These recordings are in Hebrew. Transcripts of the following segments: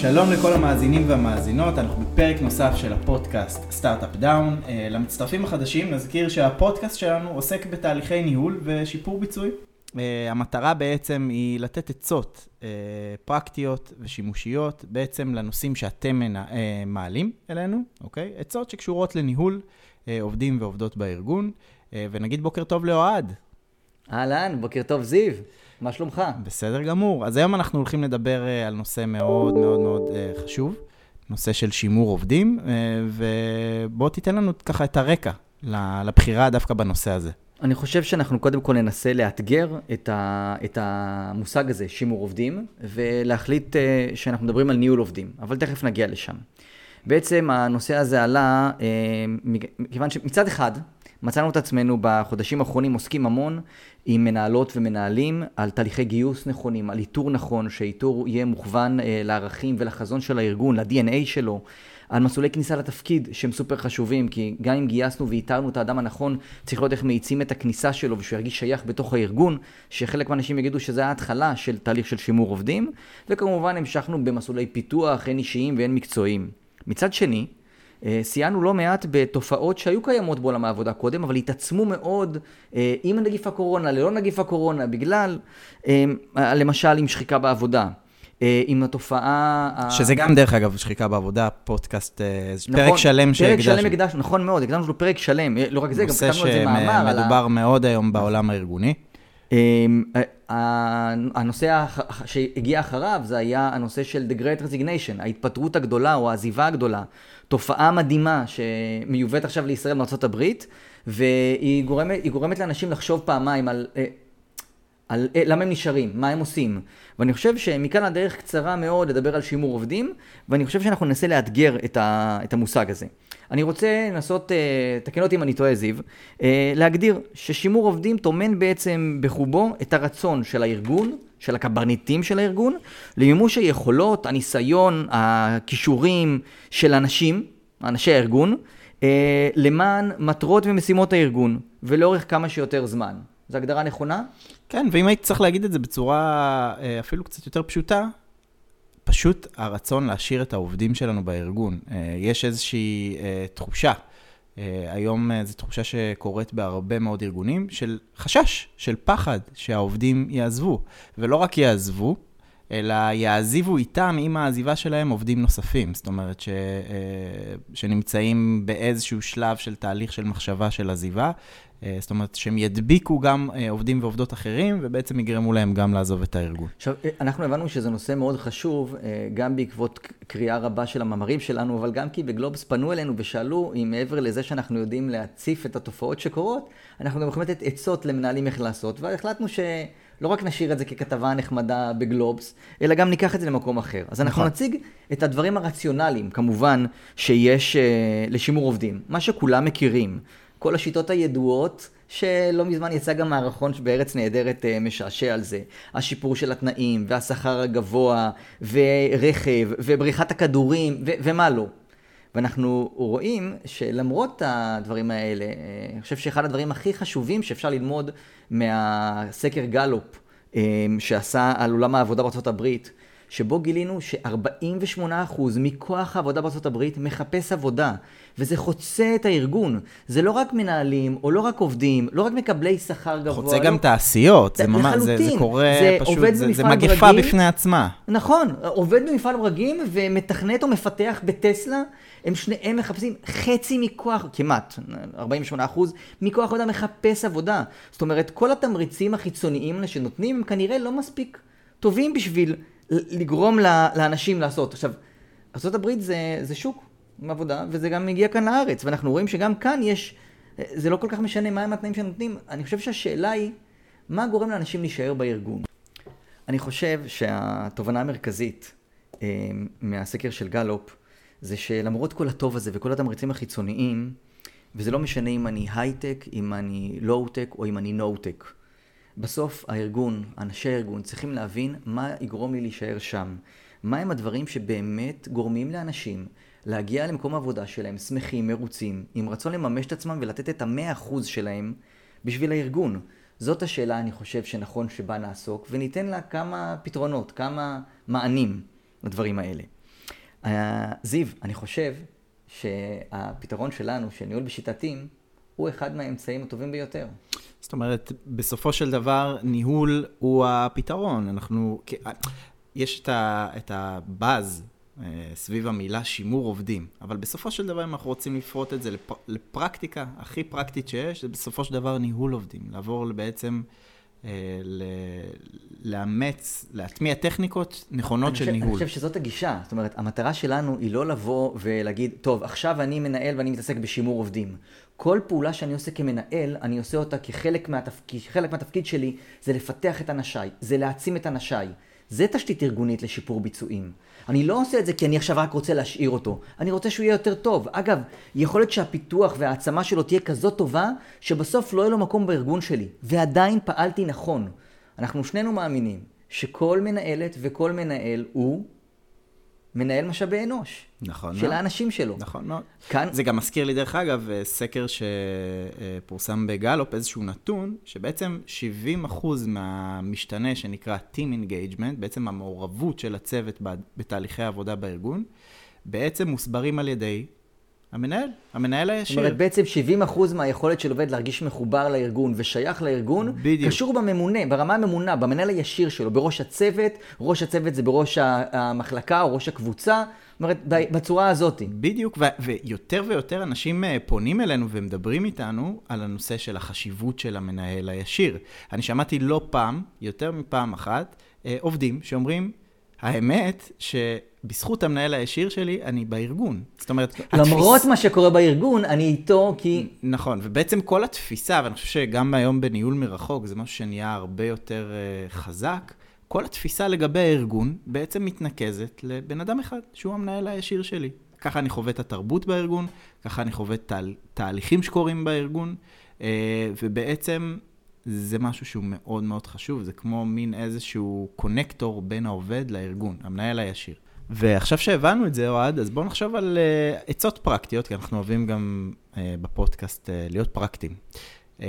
שלום לכל המאזינים והמאזינות, אנחנו בפרק נוסף של הפודקאסט סטארט-אפ דאון. אה, למצטרפים החדשים נזכיר שהפודקאסט שלנו עוסק בתהליכי ניהול ושיפור ביצועי. אה, המטרה בעצם היא לתת עצות אה, פרקטיות ושימושיות בעצם לנושאים שאתם מעלים אלינו, אוקיי? עצות שקשורות לניהול עובדים ועובדות בארגון. ונגיד בוקר טוב לאוהד. אהלן, בוקר טוב זיו. מה שלומך? בסדר גמור. אז היום אנחנו הולכים לדבר אה, על נושא מאוד מאוד מאוד אה, חשוב, נושא של שימור עובדים, אה, ובוא תיתן לנו ככה את הרקע לבחירה דווקא בנושא הזה. אני חושב שאנחנו קודם כל ננסה לאתגר את, ה, את המושג הזה, שימור עובדים, ולהחליט שאנחנו מדברים על ניהול עובדים, אבל תכף נגיע לשם. בעצם הנושא הזה עלה מכיוון שמצד אחד, מצאנו את עצמנו בחודשים האחרונים עוסקים המון עם מנהלות ומנהלים על תהליכי גיוס נכונים, על איתור נכון, שאיתור יהיה מוכוון אה, לערכים ולחזון של הארגון, ל-DNA שלו, על מסלולי כניסה לתפקיד שהם סופר חשובים, כי גם אם גייסנו ואיתרנו את האדם הנכון, צריך לראות איך מאיצים את הכניסה שלו ושהוא ירגיש שייך בתוך הארגון, שחלק מהאנשים יגידו שזה ההתחלה של תהליך של שימור עובדים, וכמובן המשכנו במסלולי פיתוח, הן אישיים והן מקצועיים. מצד שני, סייענו לא מעט בתופעות שהיו קיימות בעולם העבודה קודם, אבל התעצמו מאוד אה, עם נגיף הקורונה, ללא נגיף הקורונה, בגלל, אה, למשל, עם שחיקה בעבודה. עם התופעה... שזה גם, דרך אגב, שחיקה בעבודה, פודקאסט, נכון, פרק שלם שהקדשנו. פרק שלם הקדשנו, נכון מאוד, הקדשנו לו פרק שלם. לא רק זה, גם כתבנו על זה מאמר. נושא שמדובר מאוד היום בעולם הארגוני. הנושא שהגיע אחריו זה היה הנושא של The Great Resignation, ההתפטרות הגדולה או העזיבה הגדולה. תופעה מדהימה שמיובאת עכשיו לישראל הברית, והיא גורמת, גורמת לאנשים לחשוב פעמיים על, אה, על, על למה הם נשארים, מה הם עושים. ואני חושב שמכאן הדרך קצרה מאוד לדבר על שימור עובדים, ואני חושב שאנחנו ננסה לאתגר את, ה, את המושג הזה. אני רוצה לנסות, אה, תקן אותי אם אני טועה זיו, אה, להגדיר ששימור עובדים טומן בעצם בחובו את הרצון של הארגון, של הקברניטים של הארגון, למימוש היכולות, הניסיון, הכישורים של אנשים, אנשי הארגון, אה, למען מטרות ומשימות הארגון, ולאורך כמה שיותר זמן. זו הגדרה נכונה? כן, ואם היית צריך להגיד את זה בצורה אפילו קצת יותר פשוטה, פשוט הרצון להשאיר את העובדים שלנו בארגון. אה, יש איזושהי אה, תחושה, אה, היום זו תחושה שקורית בהרבה מאוד ארגונים, של חשש, של פחד שהעובדים יעזבו. ולא רק יעזבו, אלא יעזיבו איתם, עם העזיבה שלהם, עובדים נוספים. זאת אומרת, ש, שנמצאים באיזשהו שלב של תהליך של מחשבה של עזיבה, אה, זאת אומרת, שהם ידביקו גם אה, עובדים ועובדות אחרים, ובעצם יגרמו להם גם לעזוב את הארגון. עכשיו, אה, אנחנו הבנו שזה נושא מאוד חשוב, גם בעקבות קריאה רבה של המאמרים שלנו, אבל גם כי בגלובס פנו אלינו ושאלו אם מעבר לזה שאנחנו יודעים להציף את התופעות שקורות, אנחנו גם יכולים לתת עצות למנהלים איך לעשות, והחלטנו ש... לא רק נשאיר את זה ככתבה נחמדה בגלובס, אלא גם ניקח את זה למקום אחר. אז אנחנו נכון. נציג את הדברים הרציונליים, כמובן, שיש uh, לשימור עובדים. מה שכולם מכירים. כל השיטות הידועות, שלא מזמן יצא גם מערכון בארץ נהדרת אה, משעשע על זה. השיפור של התנאים, והשכר הגבוה, ורכב, ובריחת הכדורים, ו- ומה לא. ואנחנו רואים שלמרות הדברים האלה, אה, אני חושב שאחד הדברים הכי חשובים שאפשר ללמוד מהסקר גלופ אה, שעשה על עולם העבודה בארצות הברית, שבו גילינו ש-48% מכוח העבודה בארצות הברית מחפש עבודה, וזה חוצה את הארגון. זה לא רק מנהלים, או לא רק עובדים, לא רק מקבלי שכר גבוה. חוצה לא... גם תעשיות, זה ממש, זה, זה קורה זה פשוט, זה, זה מגפה ברגים, בפני עצמה. נכון, עובד במפעל ברגים ומתכנת או מפתח בטסלה, הם שניהם מחפשים חצי מכוח, כמעט, 48 אחוז, מכוח עבודה מחפש עבודה. זאת אומרת, כל התמריצים החיצוניים שנותנים הם כנראה לא מספיק טובים בשביל לגרום לאנשים לעשות. עכשיו, ארה"ב זה, זה שוק עם עבודה, וזה גם מגיע כאן לארץ, ואנחנו רואים שגם כאן יש, זה לא כל כך משנה מהם התנאים שנותנים. אני חושב שהשאלה היא, מה גורם לאנשים להישאר בארגון? אני חושב שהתובנה המרכזית אה, מהסקר של גלופ, זה שלמרות כל הטוב הזה וכל התמריצים החיצוניים, וזה לא משנה אם אני הייטק, אם אני לואו-טק או אם אני no-tech. בסוף הארגון, אנשי הארגון, צריכים להבין מה יגרום לי להישאר שם. מהם הדברים שבאמת גורמים לאנשים להגיע למקום העבודה שלהם שמחים, מרוצים, עם רצון לממש את עצמם ולתת את המאה אחוז שלהם בשביל הארגון. זאת השאלה, אני חושב, שנכון שבה נעסוק, וניתן לה כמה פתרונות, כמה מענים לדברים האלה. אה, זיו, אני חושב שהפתרון שלנו, של ניהול בשיטתים, הוא אחד מהאמצעים הטובים ביותר. זאת אומרת, בסופו של דבר, ניהול הוא הפתרון. אנחנו, יש את הבאז אה, סביב המילה שימור עובדים, אבל בסופו של דבר, אם אנחנו רוצים לפרוט את זה לפרקטיקה הכי פרקטית שיש, זה בסופו של דבר ניהול עובדים. לעבור בעצם... אה, לאמץ, להטמיע טכניקות נכונות של חושב, ניהול. אני חושב שזאת הגישה. זאת אומרת, המטרה שלנו היא לא לבוא ולהגיד, טוב, עכשיו אני מנהל ואני מתעסק בשימור עובדים. כל פעולה שאני עושה כמנהל, אני עושה אותה כחלק מהתפקיד, חלק מהתפקיד שלי זה לפתח את אנשיי, זה להעצים את אנשיי. זה תשתית ארגונית לשיפור ביצועים. אני לא עושה את זה כי אני עכשיו רק רוצה להשאיר אותו. אני רוצה שהוא יהיה יותר טוב. אגב, יכול להיות שהפיתוח וההעצמה שלו תהיה כזאת טובה, שבסוף לא יהיה לו מקום בארגון שלי. ועדיין פעלתי נכון. אנחנו שנינו מאמינים שכל מנהלת וכל מנהל הוא מנהל משאבי אנוש. נכון של מאוד. האנשים שלו. נכון מאוד. כאן... זה גם מזכיר לי, דרך אגב, סקר שפורסם בגלופ, איזשהו נתון, שבעצם 70% מהמשתנה שנקרא Team Engagement, בעצם המעורבות של הצוות בתהליכי העבודה בארגון, בעצם מוסברים על ידי המנהל, המנהל הישיר. זאת אומרת, בעצם 70% מהיכולת של עובד להרגיש מחובר לארגון ושייך לארגון, בדיוק. קשור בממונה, ברמה הממונה, במנהל הישיר שלו, בראש הצוות, ראש הצוות זה בראש המחלקה או ראש הקבוצה, זאת אומרת, בצורה הזאת. בדיוק, ו- ויותר ויותר אנשים אה, פונים אלינו ומדברים איתנו על הנושא של החשיבות של המנהל הישיר. אני שמעתי לא פעם, יותר מפעם אחת, אה, עובדים שאומרים, האמת שבזכות המנהל הישיר שלי, אני בארגון. זאת אומרת, למרות התפיס... מה שקורה בארגון, אני איתו כי... נכון, ובעצם כל התפיסה, ואני חושב שגם היום בניהול מרחוק, זה משהו שנהיה הרבה יותר uh, חזק, כל התפיסה לגבי הארגון בעצם מתנקזת לבן אדם אחד, שהוא המנהל הישיר שלי. ככה אני חווה את התרבות בארגון, ככה אני חווה את תהליכים שקורים בארגון, uh, ובעצם זה משהו שהוא מאוד מאוד חשוב, זה כמו מין איזשהו קונקטור בין העובד לארגון, המנהל הישיר. ועכשיו שהבנו את זה, אוהד, אז בואו נחשוב על uh, עצות פרקטיות, כי אנחנו אוהבים גם uh, בפודקאסט uh, להיות פרקטיים. Uh,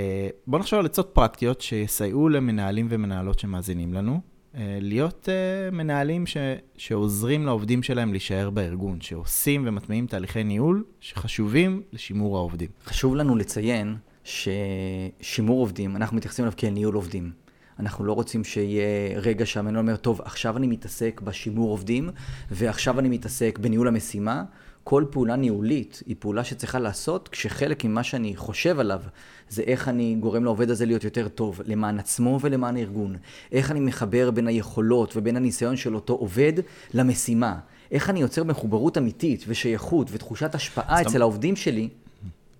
בואו נחשוב על עצות פרקטיות שיסייעו למנהלים ומנהלות שמאזינים לנו, uh, להיות uh, מנהלים ש, שעוזרים לעובדים שלהם להישאר בארגון, שעושים ומטמיעים תהליכי ניהול שחשובים לשימור העובדים. חשוב לנו לציין ששימור עובדים, אנחנו מתייחסים אליו כניהול עובדים. אנחנו לא רוצים שיהיה רגע שהמנהל אומר, טוב, עכשיו אני מתעסק בשימור עובדים, ועכשיו אני מתעסק בניהול המשימה. כל פעולה ניהולית היא פעולה שצריכה לעשות כשחלק ממה שאני חושב עליו זה איך אני גורם לעובד הזה להיות יותר טוב למען עצמו ולמען הארגון. איך אני מחבר בין היכולות ובין הניסיון של אותו עובד למשימה. איך אני יוצר מחוברות אמיתית ושייכות ותחושת השפעה אצל העובדים שלי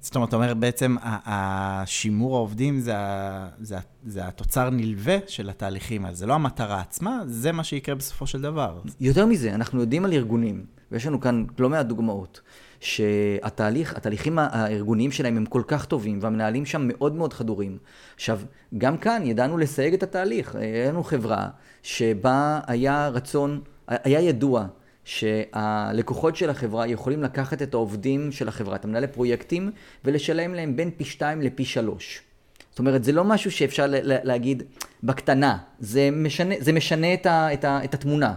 זאת אומרת, אתה אומר, בעצם השימור העובדים זה, זה, זה התוצר נלווה של התהליכים האלה. זה לא המטרה עצמה, זה מה שיקרה בסופו של דבר. יותר מזה, אנחנו יודעים על ארגונים, ויש לנו כאן לא מעט דוגמאות, שהתהליך, התהליכים הארגוניים שלהם הם כל כך טובים, והמנהלים שם מאוד מאוד חדורים. עכשיו, גם כאן ידענו לסייג את התהליך. היה לנו חברה שבה היה רצון, היה ידוע שהלקוחות של החברה יכולים לקחת את העובדים של החברה, את המנהלי פרויקטים, ולשלם להם בין פי שתיים לפי שלוש. זאת אומרת, זה לא משהו שאפשר להגיד בקטנה, זה משנה, זה משנה את, ה, את, ה, את התמונה.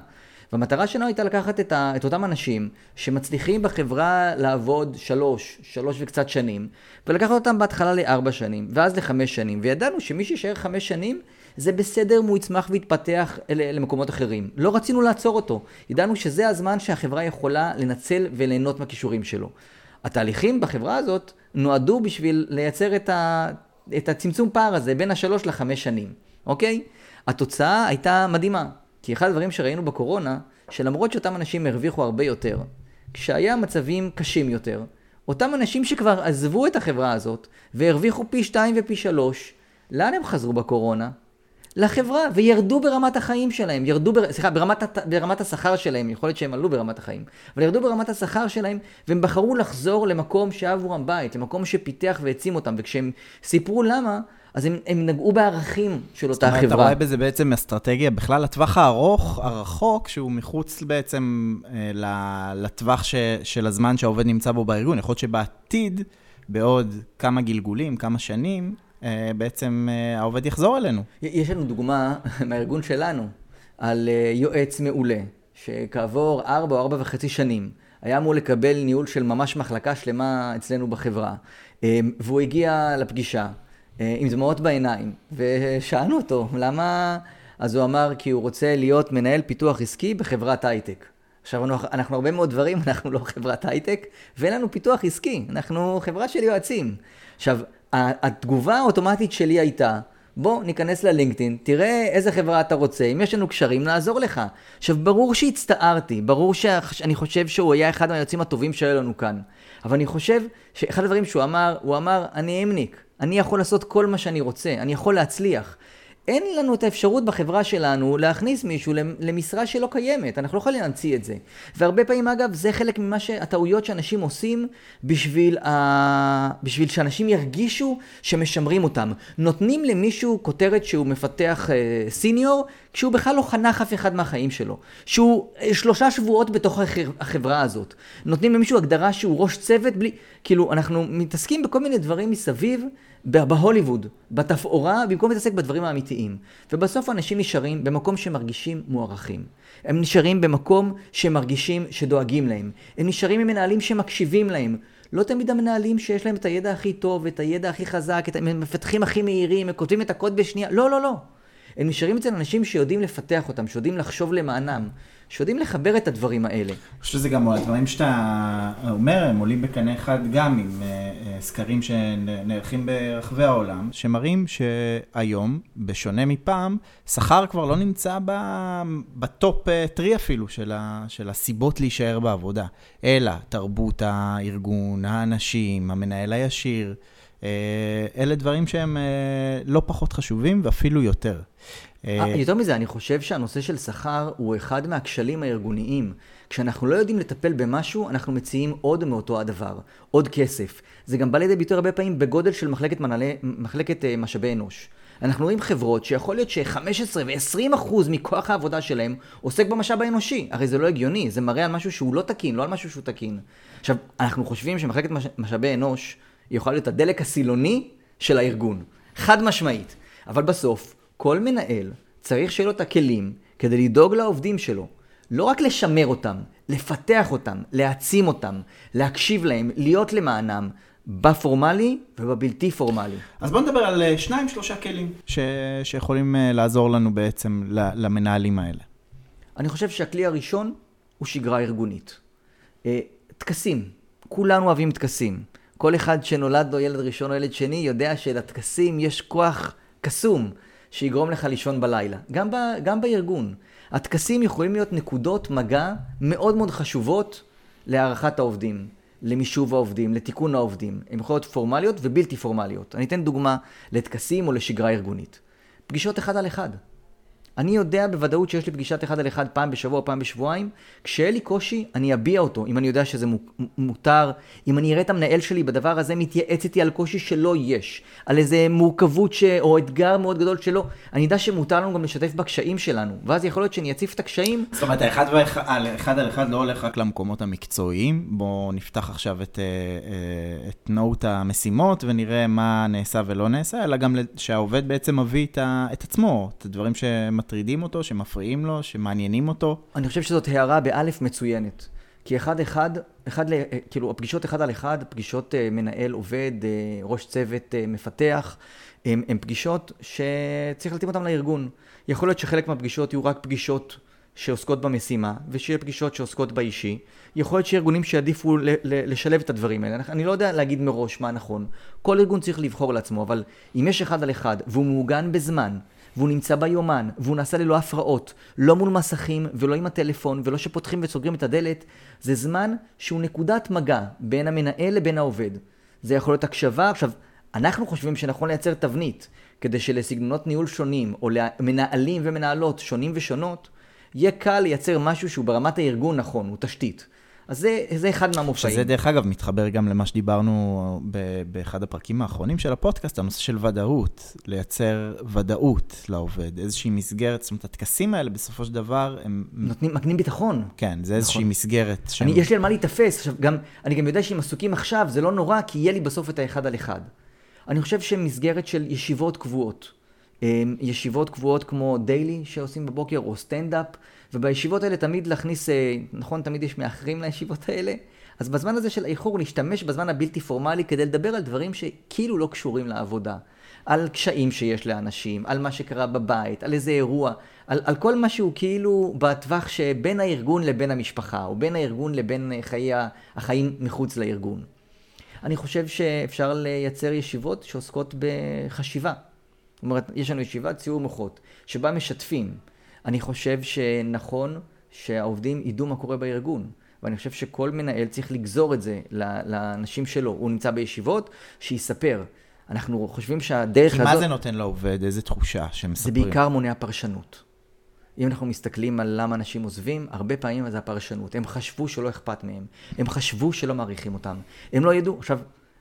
והמטרה שלנו הייתה לקחת את, ה, את אותם אנשים שמצליחים בחברה לעבוד שלוש, שלוש וקצת שנים, ולקחת אותם בהתחלה לארבע שנים, ואז לחמש שנים, וידענו שמי שישאר חמש שנים, זה בסדר אם הוא יצמח ויתפתח למקומות אחרים. לא רצינו לעצור אותו. ידענו שזה הזמן שהחברה יכולה לנצל וליהנות מהכישורים שלו. התהליכים בחברה הזאת נועדו בשביל לייצר את, ה... את הצמצום פער הזה בין השלוש לחמש שנים, אוקיי? התוצאה הייתה מדהימה. כי אחד הדברים שראינו בקורונה, שלמרות שאותם אנשים הרוויחו הרבה יותר, כשהיה מצבים קשים יותר, אותם אנשים שכבר עזבו את החברה הזאת והרוויחו פי שתיים ופי שלוש, לאן הם חזרו בקורונה? לחברה, וירדו ברמת החיים שלהם, ירדו, בר... סליחה, ברמת, ברמת השכר שלהם, יכול להיות שהם עלו ברמת החיים, אבל ירדו ברמת השכר שלהם, והם בחרו לחזור למקום שהיה עבורם בית, למקום שפיתח והעצים אותם, וכשהם סיפרו למה, אז הם, הם נגעו בערכים של אותה חברה. זאת אומרת, אתה רואה בזה בעצם אסטרטגיה בכלל לטווח הארוך, הרחוק, שהוא מחוץ בעצם אה, לטווח ש, של הזמן שהעובד נמצא בו בארגון. יכול להיות שבעתיד, בעוד כמה גלגולים, כמה שנים, בעצם אה, העובד יחזור אלינו. יש לנו דוגמה מהארגון שלנו על אה, יועץ מעולה, שכעבור ארבע או ארבע וחצי שנים היה אמור לקבל ניהול של ממש מחלקה שלמה אצלנו בחברה, והוא הגיע לפגישה אה, עם דמעות בעיניים, ושאלנו אותו, למה... אז הוא אמר כי הוא רוצה להיות מנהל פיתוח עסקי בחברת הייטק. עכשיו, אנחנו, אנחנו הרבה מאוד דברים, אנחנו לא חברת הייטק, ואין לנו פיתוח עסקי, אנחנו חברה של יועצים. עכשיו, התגובה האוטומטית שלי הייתה, בוא ניכנס ללינקדאין, תראה איזה חברה אתה רוצה, אם יש לנו קשרים, נעזור לך. עכשיו, ברור שהצטערתי, ברור שאני חושב שהוא היה אחד מהיועצים הטובים שהיו לנו כאן. אבל אני חושב שאחד הדברים שהוא אמר, הוא אמר, אני אמניק, אני יכול לעשות כל מה שאני רוצה, אני יכול להצליח. אין לנו את האפשרות בחברה שלנו להכניס מישהו למשרה שלא קיימת, אנחנו לא יכולים להמציא את זה. והרבה פעמים אגב זה חלק ממה שהטעויות שאנשים עושים בשביל, ה... בשביל שאנשים ירגישו שמשמרים אותם. נותנים למישהו כותרת שהוא מפתח אה, סיניור כשהוא בכלל לא חנך אף אחד מהחיים שלו. שהוא אה, שלושה שבועות בתוך החברה הזאת. נותנים למישהו הגדרה שהוא ראש צוות בלי... כאילו אנחנו מתעסקים בכל מיני דברים מסביב. בהוליווד, בתפאורה, במקום להתעסק בדברים האמיתיים. ובסוף אנשים נשארים במקום שמרגישים מוערכים. הם נשארים במקום שמרגישים שדואגים להם. הם נשארים עם מנהלים שמקשיבים להם. לא תמיד המנהלים שיש להם את הידע הכי טוב, את הידע הכי חזק, את המפתחים הכי מהירים, הם כותבים את הקוד בשנייה. לא, לא, לא. הם נשארים אצל אנשים שיודעים לפתח אותם, שיודעים לחשוב למענם, שיודעים לחבר את הדברים האלה. אני חושב שזה גם הדברים שאתה אומר, הם עולים בקנה אחד גם עם אה, אה, סקרים שנערכים ברחבי העולם, שמראים שהיום, בשונה מפעם, שכר כבר לא נמצא בטופ טרי אה, אפילו של, ה, של הסיבות להישאר בעבודה, אלא תרבות הארגון, האנשים, המנהל הישיר. אלה דברים שהם לא פחות חשובים ואפילו יותר. אה, יותר מזה, אני חושב שהנושא של שכר הוא אחד מהכשלים הארגוניים. כשאנחנו לא יודעים לטפל במשהו, אנחנו מציעים עוד מאותו הדבר, עוד כסף. זה גם בא לידי ביטוי הרבה פעמים בגודל של מחלקת, מנהלי, מחלקת uh, משאבי אנוש. אנחנו רואים חברות שיכול להיות ש-15 ו-20 אחוז מכוח העבודה שלהם עוסק במשאב האנושי. הרי זה לא הגיוני, זה מראה על משהו שהוא לא תקין, לא על משהו שהוא תקין. עכשיו, אנחנו חושבים שמחלקת מש... משאבי אנוש יכולה להיות הדלק הסילוני של הארגון. חד משמעית. אבל בסוף, כל מנהל צריך שיהיו לו את הכלים כדי לדאוג לעובדים שלו. לא רק לשמר אותם, לפתח אותם, להעצים אותם, להקשיב להם, להיות למענם, בפורמלי ובבלתי פורמלי. אז בוא נדבר על אה, שניים, שלושה כלים ש... שיכולים אה, לעזור לנו בעצם למנהלים האלה. אני חושב שהכלי הראשון הוא שגרה ארגונית. אה, טקסים, כולנו אוהבים טקסים. כל אחד שנולד לו ילד ראשון או ילד שני יודע שלטקסים יש כוח קסום. שיגרום לך לישון בלילה. גם, ב, גם בארגון. הטקסים יכולים להיות נקודות מגע מאוד מאוד חשובות להערכת העובדים, למישוב העובדים, לתיקון העובדים. הן יכולות להיות פורמליות ובלתי פורמליות. אני אתן דוגמה לטקסים או לשגרה ארגונית. פגישות אחד על אחד. אני יודע בוודאות שיש לי פגישת אחד על אחד פעם בשבוע פעם בשבועיים. כשיהיה לי קושי, אני אביע אותו, אם אני יודע שזה מותר. אם אני אראה את המנהל שלי בדבר הזה מתייעץ איתי על קושי שלא יש, על איזה מורכבות ש... או אתגר מאוד גדול שלא, אני יודע שמותר לנו גם לשתף בקשיים שלנו. ואז יכול להיות שאני אציף את הקשיים. זאת אומרת, האחד על אחד על אחד לא הולך רק למקומות המקצועיים. בואו נפתח עכשיו את, אה, אה, את נוט המשימות ונראה מה נעשה ולא נעשה, אלא גם שהעובד בעצם מביא את, ה... את עצמו, את הדברים ש... שמטרידים אותו, שמפריעים לו, שמעניינים אותו? אני חושב שזאת הערה באלף מצוינת. כי אחד אחד, אחד, כאילו הפגישות אחד על אחד, פגישות אה, מנהל, עובד, אה, ראש צוות, אה, מפתח, הן פגישות שצריך להתאים אותן לארגון. יכול להיות שחלק מהפגישות יהיו רק פגישות שעוסקות במשימה, ושיהיה פגישות שעוסקות באישי. יכול להיות שארגונים שיעדיפו לשלב את הדברים האלה. אני לא יודע להגיד מראש מה נכון. כל ארגון צריך לבחור לעצמו, אבל אם יש אחד על אחד, והוא מעוגן בזמן, והוא נמצא ביומן, והוא נעשה ללא הפרעות, לא מול מסכים ולא עם הטלפון, ולא שפותחים וסוגרים את הדלת, זה זמן שהוא נקודת מגע בין המנהל לבין העובד. זה יכול להיות הקשבה. עכשיו, אנחנו חושבים שנכון לייצר תבנית, כדי שלסגנונות ניהול שונים, או למנהלים ומנהלות שונים ושונות, יהיה קל לייצר משהו שהוא ברמת הארגון נכון, הוא תשתית. אז זה, זה אחד מהמופעים. שזה דרך אגב מתחבר גם למה שדיברנו ב- באחד הפרקים האחרונים של הפודקאסט, הנושא של ודאות, לייצר ודאות לעובד, איזושהי מסגרת, זאת אומרת, הטקסים האלה בסופו של דבר הם... נותנים, מקנים ביטחון. כן, זה איזושהי נכון. מסגרת. שם... אני, יש לי על מה להיתפס, עכשיו גם, אני גם יודע שאם עסוקים עכשיו, זה לא נורא, כי יהיה לי בסוף את האחד על אחד. אני חושב שמסגרת של ישיבות קבועות, אמ, ישיבות קבועות כמו דיילי שעושים בבוקר, או סטנדאפ, ובישיבות האלה תמיד להכניס, אה, נכון, תמיד יש מאחרים לישיבות האלה, אז בזמן הזה של האיחור להשתמש בזמן הבלתי פורמלי כדי לדבר על דברים שכאילו לא קשורים לעבודה. על קשיים שיש לאנשים, על מה שקרה בבית, על איזה אירוע, על, על כל מה שהוא כאילו בטווח שבין הארגון לבין המשפחה, או בין הארגון לבין חיי, החיים מחוץ לארגון. אני חושב שאפשר לייצר ישיבות שעוסקות בחשיבה. זאת אומרת, יש לנו ישיבת ציור מוחות, שבה משתפים. אני חושב שנכון שהעובדים ידעו מה קורה בארגון. ואני חושב שכל מנהל צריך לגזור את זה לאנשים שלו. הוא נמצא בישיבות, שיספר. אנחנו חושבים שהדרך כי הזאת... כי מה זה נותן לעובד? איזה תחושה שמספרים? זה בעיקר מונע פרשנות. אם אנחנו מסתכלים על למה אנשים עוזבים, הרבה פעמים זה הפרשנות. הם חשבו שלא אכפת מהם. הם חשבו שלא מעריכים אותם. הם לא ידעו. עכשיו,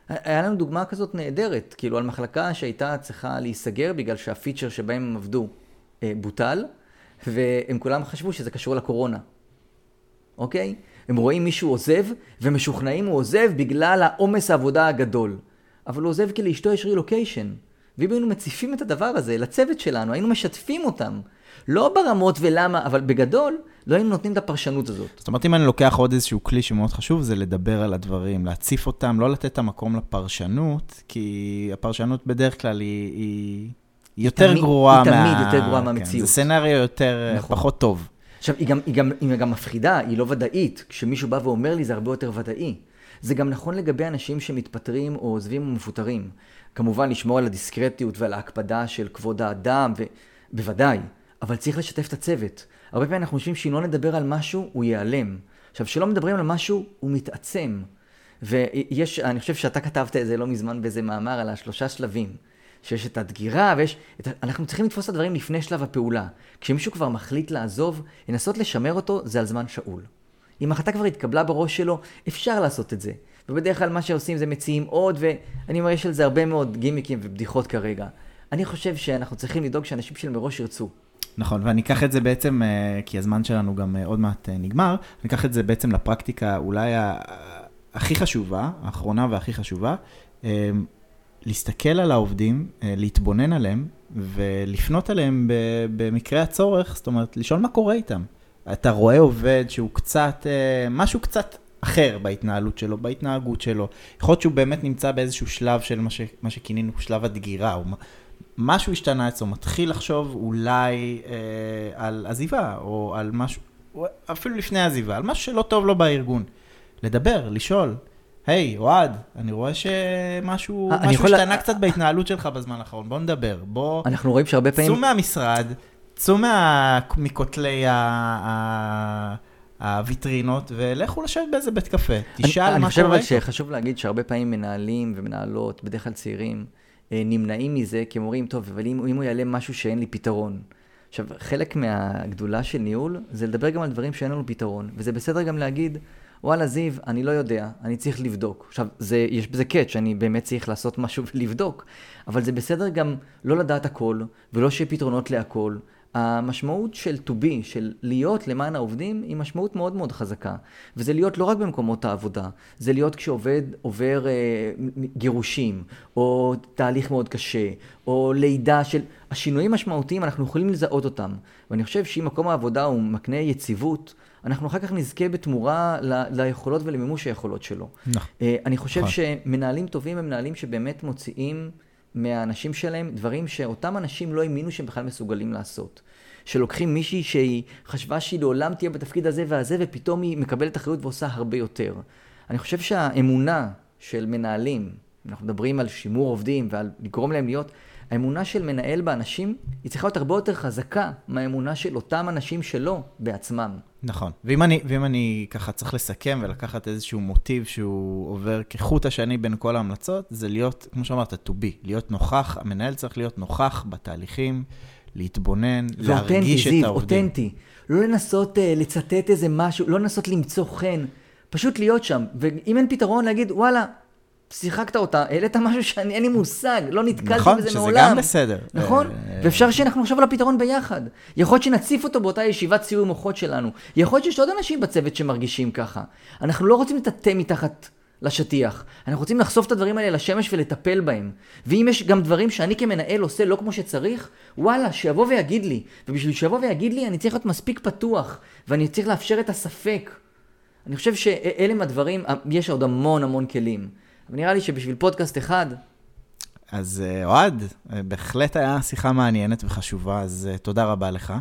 היה לנו דוגמה כזאת נהדרת, כאילו על מחלקה שהייתה צריכה להיסגר בגלל שהפיצ'ר שבהם הם עבדו אה, בוטל, והם כולם חשבו שזה קשור לקורונה. אוקיי? הם רואים מישהו עוזב, ומשוכנעים הוא עוזב בגלל העומס העבודה הגדול. אבל הוא עוזב כי לאשתו יש רילוקיישן. ואם היינו מציפים את הדבר הזה לצוות שלנו, היינו משתפים אותם. לא ברמות ולמה, אבל בגדול, לא היינו נותנים את הפרשנות הזאת. זאת אומרת, אם אני לוקח עוד איזשהו כלי שמאוד חשוב, זה לדבר על הדברים, להציף אותם, לא לתת את המקום לפרשנות, כי הפרשנות בדרך כלל היא, היא יותר תמיד, גרועה היא תמיד יותר גרועה כן, מהמציאות. זה סצנריו יותר, נכון. פחות טוב. עכשיו, היא גם, היא, גם, היא גם מפחידה, היא לא ודאית. כשמישהו בא ואומר לי, זה הרבה יותר ודאי. זה גם נכון לגבי אנשים שמתפטרים או עוזבים או מפוטרים. כמובן, לשמור על הדיסקרטיות ועל ההקפדה של כבוד האדם, ו... בוודאי, אבל צריך לשתף את הצוות. הרבה פעמים אנחנו חושבים שאם לא נדבר על משהו, הוא ייעלם. עכשיו, כשלא מדברים על משהו, הוא מתעצם. ויש, אני חושב שאתה כתבת את זה לא מזמן באיזה מאמר על השלושה שלבים. שיש את הדגירה ויש... את... אנחנו צריכים לתפוס את הדברים לפני שלב הפעולה. כשמישהו כבר מחליט לעזוב, לנסות לשמר אותו זה על זמן שאול. אם החלטה כבר התקבלה בראש שלו, אפשר לעשות את זה. ובדרך כלל מה שעושים זה מציעים עוד, ואני אומר, יש על זה הרבה מאוד גימיקים ובדיחות כרגע. אני חושב שאנחנו צריכים לדאוג שאנשים של מראש ירצו. נכון, ואני אקח את זה בעצם, אה, כי הזמן שלנו גם אה, עוד מעט אה, נגמר, אני אקח את זה בעצם לפרקטיקה אולי הכי חשובה, האחרונה והכי חשובה, להסתכל על העובדים, להתבונן עליהם ולפנות עליהם במקרה הצורך, זאת אומרת, לשאול מה קורה איתם. אתה רואה עובד שהוא קצת, משהו קצת אחר בהתנהלות שלו, בהתנהגות שלו. יכול להיות שהוא באמת נמצא באיזשהו שלב של מה, שכינינו שלב הדגירה, או משהו השתנה אצלו, מתחיל לחשוב אולי אה, על עזיבה, או על משהו, אפילו לפני עזיבה, על משהו שלא טוב לו בארגון. לדבר, לשאול, היי, אוהד, אני רואה שמשהו אה. השתנה קצת בהתנהלות שלך בזמן האחרון, בוא נדבר, בוא... אנחנו רואים שהרבה פעמים... צאו מהמשרד, צאו. מכותלי. הוויטרינות, ולכו לשבת באיזה בית קפה, תשאל מה קורה. אני חושב אבל שחשוב להגיד שהרבה פעמים מנהלים ומנהלות, בדרך כלל צעירים, אה, נמנעים מזה, כי הם אומרים, טוב, אבל אם, אם הוא יעלה משהו שאין לי פתרון. עכשיו, חלק מהגדולה של ניהול זה לדבר גם על דברים שאין לנו פתרון, וזה בסדר גם להגיד, וואלה, זיו, אני לא יודע, אני צריך לבדוק. עכשיו, זה, יש בזה קאץ', אני באמת צריך לעשות משהו ולבדוק, אבל זה בסדר גם לא לדעת הכל, ולא שיהיה פתרונות להכל. המשמעות של to be, של להיות למען העובדים, היא משמעות מאוד מאוד חזקה. וזה להיות לא רק במקומות העבודה, זה להיות כשעובד עובר אה, גירושים, או תהליך מאוד קשה, או לידה של... השינויים משמעותיים, אנחנו יכולים לזהות אותם. ואני חושב שאם מקום העבודה הוא מקנה יציבות, אנחנו אחר כך נזכה בתמורה ל- ליכולות ולמימוש היכולות שלו. נכון. אה, אני חושב נכון. שמנהלים טובים הם מנהלים שבאמת מוציאים... מהאנשים שלהם דברים שאותם אנשים לא האמינו שהם בכלל מסוגלים לעשות. שלוקחים מישהי שהיא חשבה שהיא לעולם תהיה בתפקיד הזה והזה, ופתאום היא מקבלת אחריות ועושה הרבה יותר. אני חושב שהאמונה של מנהלים, אנחנו מדברים על שימור עובדים ועל לגרום להם להיות, האמונה של מנהל באנשים היא צריכה להיות הרבה יותר חזקה מהאמונה של אותם אנשים שלו בעצמם. נכון. ואם אני, ואם אני ככה צריך לסכם ולקחת איזשהו מוטיב שהוא עובר כחוט השני בין כל ההמלצות, זה להיות, כמו שאמרת, to be, להיות נוכח, המנהל צריך להיות נוכח בתהליכים, להתבונן, להרגיש את העובדים. אותנטי, לא לנסות uh, לצטט איזה משהו, לא לנסות למצוא חן, פשוט להיות שם. ואם אין פתרון, להגיד, וואלה, שיחקת אותה, העלית משהו שאני, אין לי מושג, לא נתקלתי נכון, בזה מעולם. נכון, שזה גם בסדר. נכון, אה, ואפשר שאנחנו נחשוב על הפתרון ביחד. יכול להיות שנציף אותו באותה ישיבת סיום מוחות שלנו. יכול להיות שיש עוד אנשים בצוות שמרגישים ככה. אנחנו לא רוצים לטאטא מתחת לשטיח. אנחנו רוצים לחשוף את הדברים האלה לשמש ולטפל בהם. ואם יש גם דברים שאני כמנהל עושה לא כמו שצריך, וואלה, שיבוא ויגיד לי. ובשביל שיבוא ויגיד לי, אני צריך להיות מספיק פתוח, ואני צריך לאפשר את הספק. אני חושב שאלה הם הדברים, יש עוד המון המון כלים. נראה לי שבשביל פודקאסט אחד... אז אה, אוהד, אה, בהחלט היה שיחה מעניינת וחשובה, אז אה, תודה רבה לך.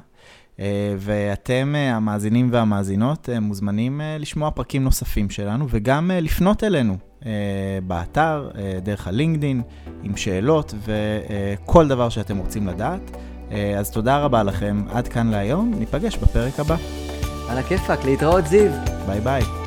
ואתם, המאזינים והמאזינות, מוזמנים לשמוע פרקים נוספים שלנו, וגם לפנות אלינו באתר, דרך הלינקדין, עם שאלות וכל דבר שאתם רוצים לדעת. אז תודה רבה לכם, עד כאן להיום, ניפגש בפרק הבא. על הכיפאק, להתראות זיו. ביי ביי.